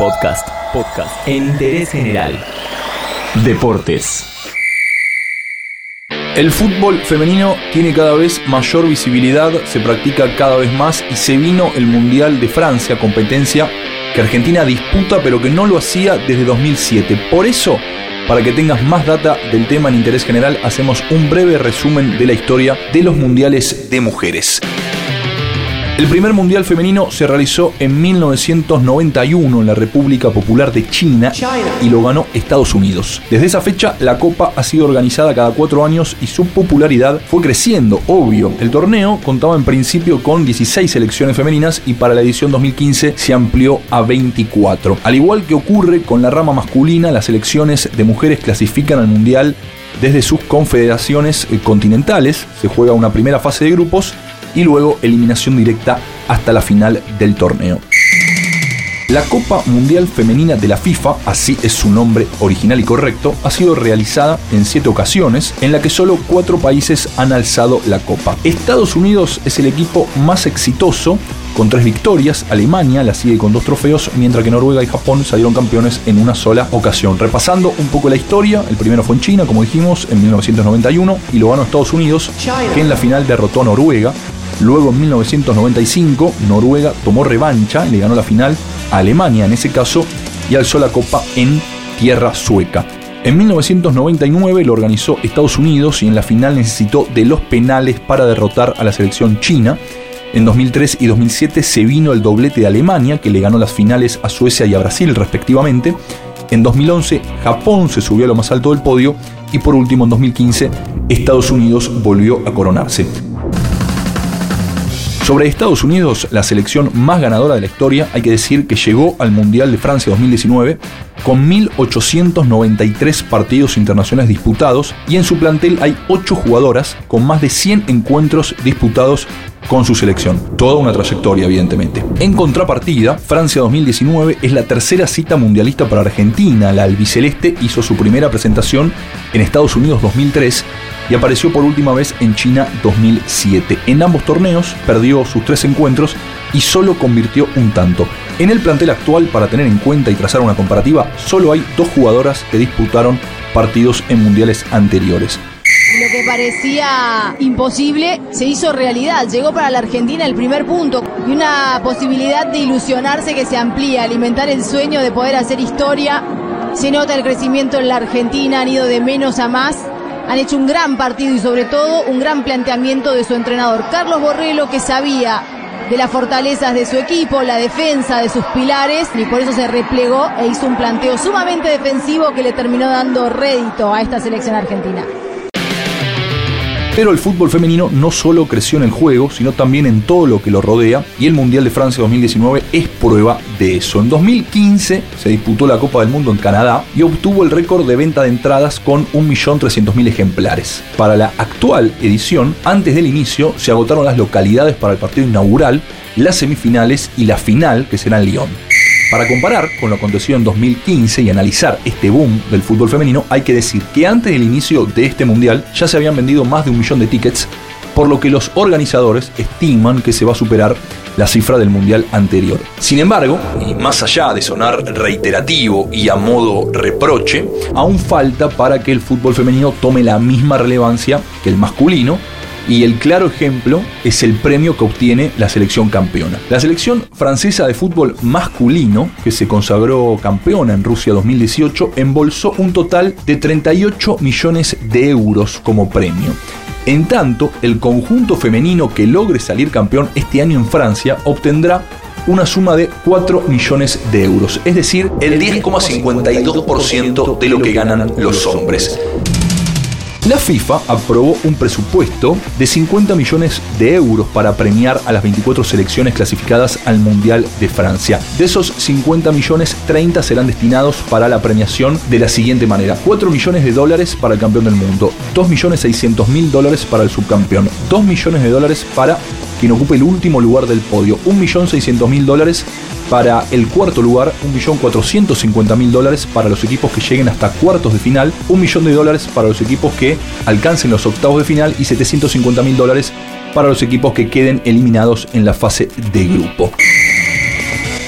Podcast. Podcast. En interés general. Deportes. El fútbol femenino tiene cada vez mayor visibilidad, se practica cada vez más y se vino el Mundial de Francia, competencia que Argentina disputa pero que no lo hacía desde 2007. Por eso, para que tengas más data del tema en interés general, hacemos un breve resumen de la historia de los mundiales de mujeres. El primer mundial femenino se realizó en 1991 en la República Popular de China y lo ganó Estados Unidos. Desde esa fecha, la Copa ha sido organizada cada cuatro años y su popularidad fue creciendo, obvio. El torneo contaba en principio con 16 selecciones femeninas y para la edición 2015 se amplió a 24. Al igual que ocurre con la rama masculina, las selecciones de mujeres clasifican al mundial desde sus confederaciones eh, continentales. Se juega una primera fase de grupos y luego eliminación directa hasta la final del torneo. La Copa Mundial Femenina de la FIFA, así es su nombre original y correcto, ha sido realizada en siete ocasiones, en la que solo cuatro países han alzado la copa. Estados Unidos es el equipo más exitoso, con tres victorias, Alemania la sigue con dos trofeos, mientras que Noruega y Japón salieron campeones en una sola ocasión. Repasando un poco la historia, el primero fue en China, como dijimos, en 1991, y lo ganó Estados Unidos, que en la final derrotó a Noruega, Luego en 1995 Noruega tomó revancha y le ganó la final a Alemania en ese caso y alzó la copa en tierra sueca. En 1999 lo organizó Estados Unidos y en la final necesitó de los penales para derrotar a la selección china. En 2003 y 2007 se vino el doblete de Alemania, que le ganó las finales a Suecia y a Brasil respectivamente. En 2011 Japón se subió a lo más alto del podio y por último en 2015 Estados Unidos volvió a coronarse. Sobre Estados Unidos, la selección más ganadora de la historia, hay que decir que llegó al Mundial de Francia 2019 con 1.893 partidos internacionales disputados y en su plantel hay 8 jugadoras con más de 100 encuentros disputados con su selección. Toda una trayectoria, evidentemente. En contrapartida, Francia 2019 es la tercera cita mundialista para Argentina. La albiceleste hizo su primera presentación en Estados Unidos 2003 y apareció por última vez en China 2007. En ambos torneos perdió sus tres encuentros y solo convirtió un tanto. En el plantel actual, para tener en cuenta y trazar una comparativa, solo hay dos jugadoras que disputaron partidos en mundiales anteriores. Lo que parecía imposible se hizo realidad. Llegó para la Argentina el primer punto y una posibilidad de ilusionarse que se amplía, alimentar el sueño de poder hacer historia. Se nota el crecimiento en la Argentina, han ido de menos a más han hecho un gran partido y sobre todo un gran planteamiento de su entrenador. Carlos Borrello que sabía de las fortalezas de su equipo, la defensa de sus pilares y por eso se replegó e hizo un planteo sumamente defensivo que le terminó dando rédito a esta selección argentina. Pero el fútbol femenino no solo creció en el juego, sino también en todo lo que lo rodea, y el Mundial de Francia 2019 es prueba de eso. En 2015 se disputó la Copa del Mundo en Canadá y obtuvo el récord de venta de entradas con 1.300.000 ejemplares. Para la actual edición, antes del inicio, se agotaron las localidades para el partido inaugural, las semifinales y la final, que será en Lyon. Para comparar con lo acontecido en 2015 y analizar este boom del fútbol femenino, hay que decir que antes del inicio de este mundial ya se habían vendido más de un millón de tickets, por lo que los organizadores estiman que se va a superar la cifra del mundial anterior. Sin embargo, y más allá de sonar reiterativo y a modo reproche, aún falta para que el fútbol femenino tome la misma relevancia que el masculino y el claro ejemplo es el premio que obtiene la selección campeona. La selección francesa de fútbol masculino, que se consagró campeona en Rusia 2018, embolsó un total de 38 millones de euros como premio. En tanto, el conjunto femenino que logre salir campeón este año en Francia obtendrá una suma de 4 millones de euros, es decir, el 10,52% de lo que ganan los hombres. La FIFA aprobó un presupuesto de 50 millones de euros para premiar a las 24 selecciones clasificadas al Mundial de Francia. De esos 50 millones, 30 serán destinados para la premiación de la siguiente manera. 4 millones de dólares para el campeón del mundo, 2 millones 600 mil dólares para el subcampeón, 2 millones de dólares para quien ocupe el último lugar del podio, 1.600.000 dólares para el cuarto lugar, 1.450.000 dólares para los equipos que lleguen hasta cuartos de final, un millón de dólares para los equipos que alcancen los octavos de final y 750.000 dólares para los equipos que queden eliminados en la fase de grupo.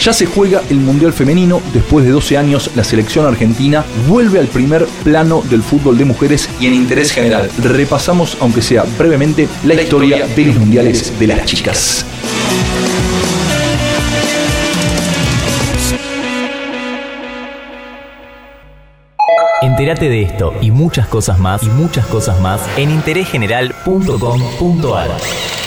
Ya se juega el Mundial Femenino, después de 12 años la selección argentina vuelve al primer plano del fútbol de mujeres y en interés general repasamos, aunque sea brevemente, la, historia, de los mundiales de las chicas. Entérate de esto y muchas cosas más y muchas cosas más en interésgeneral.com.ar.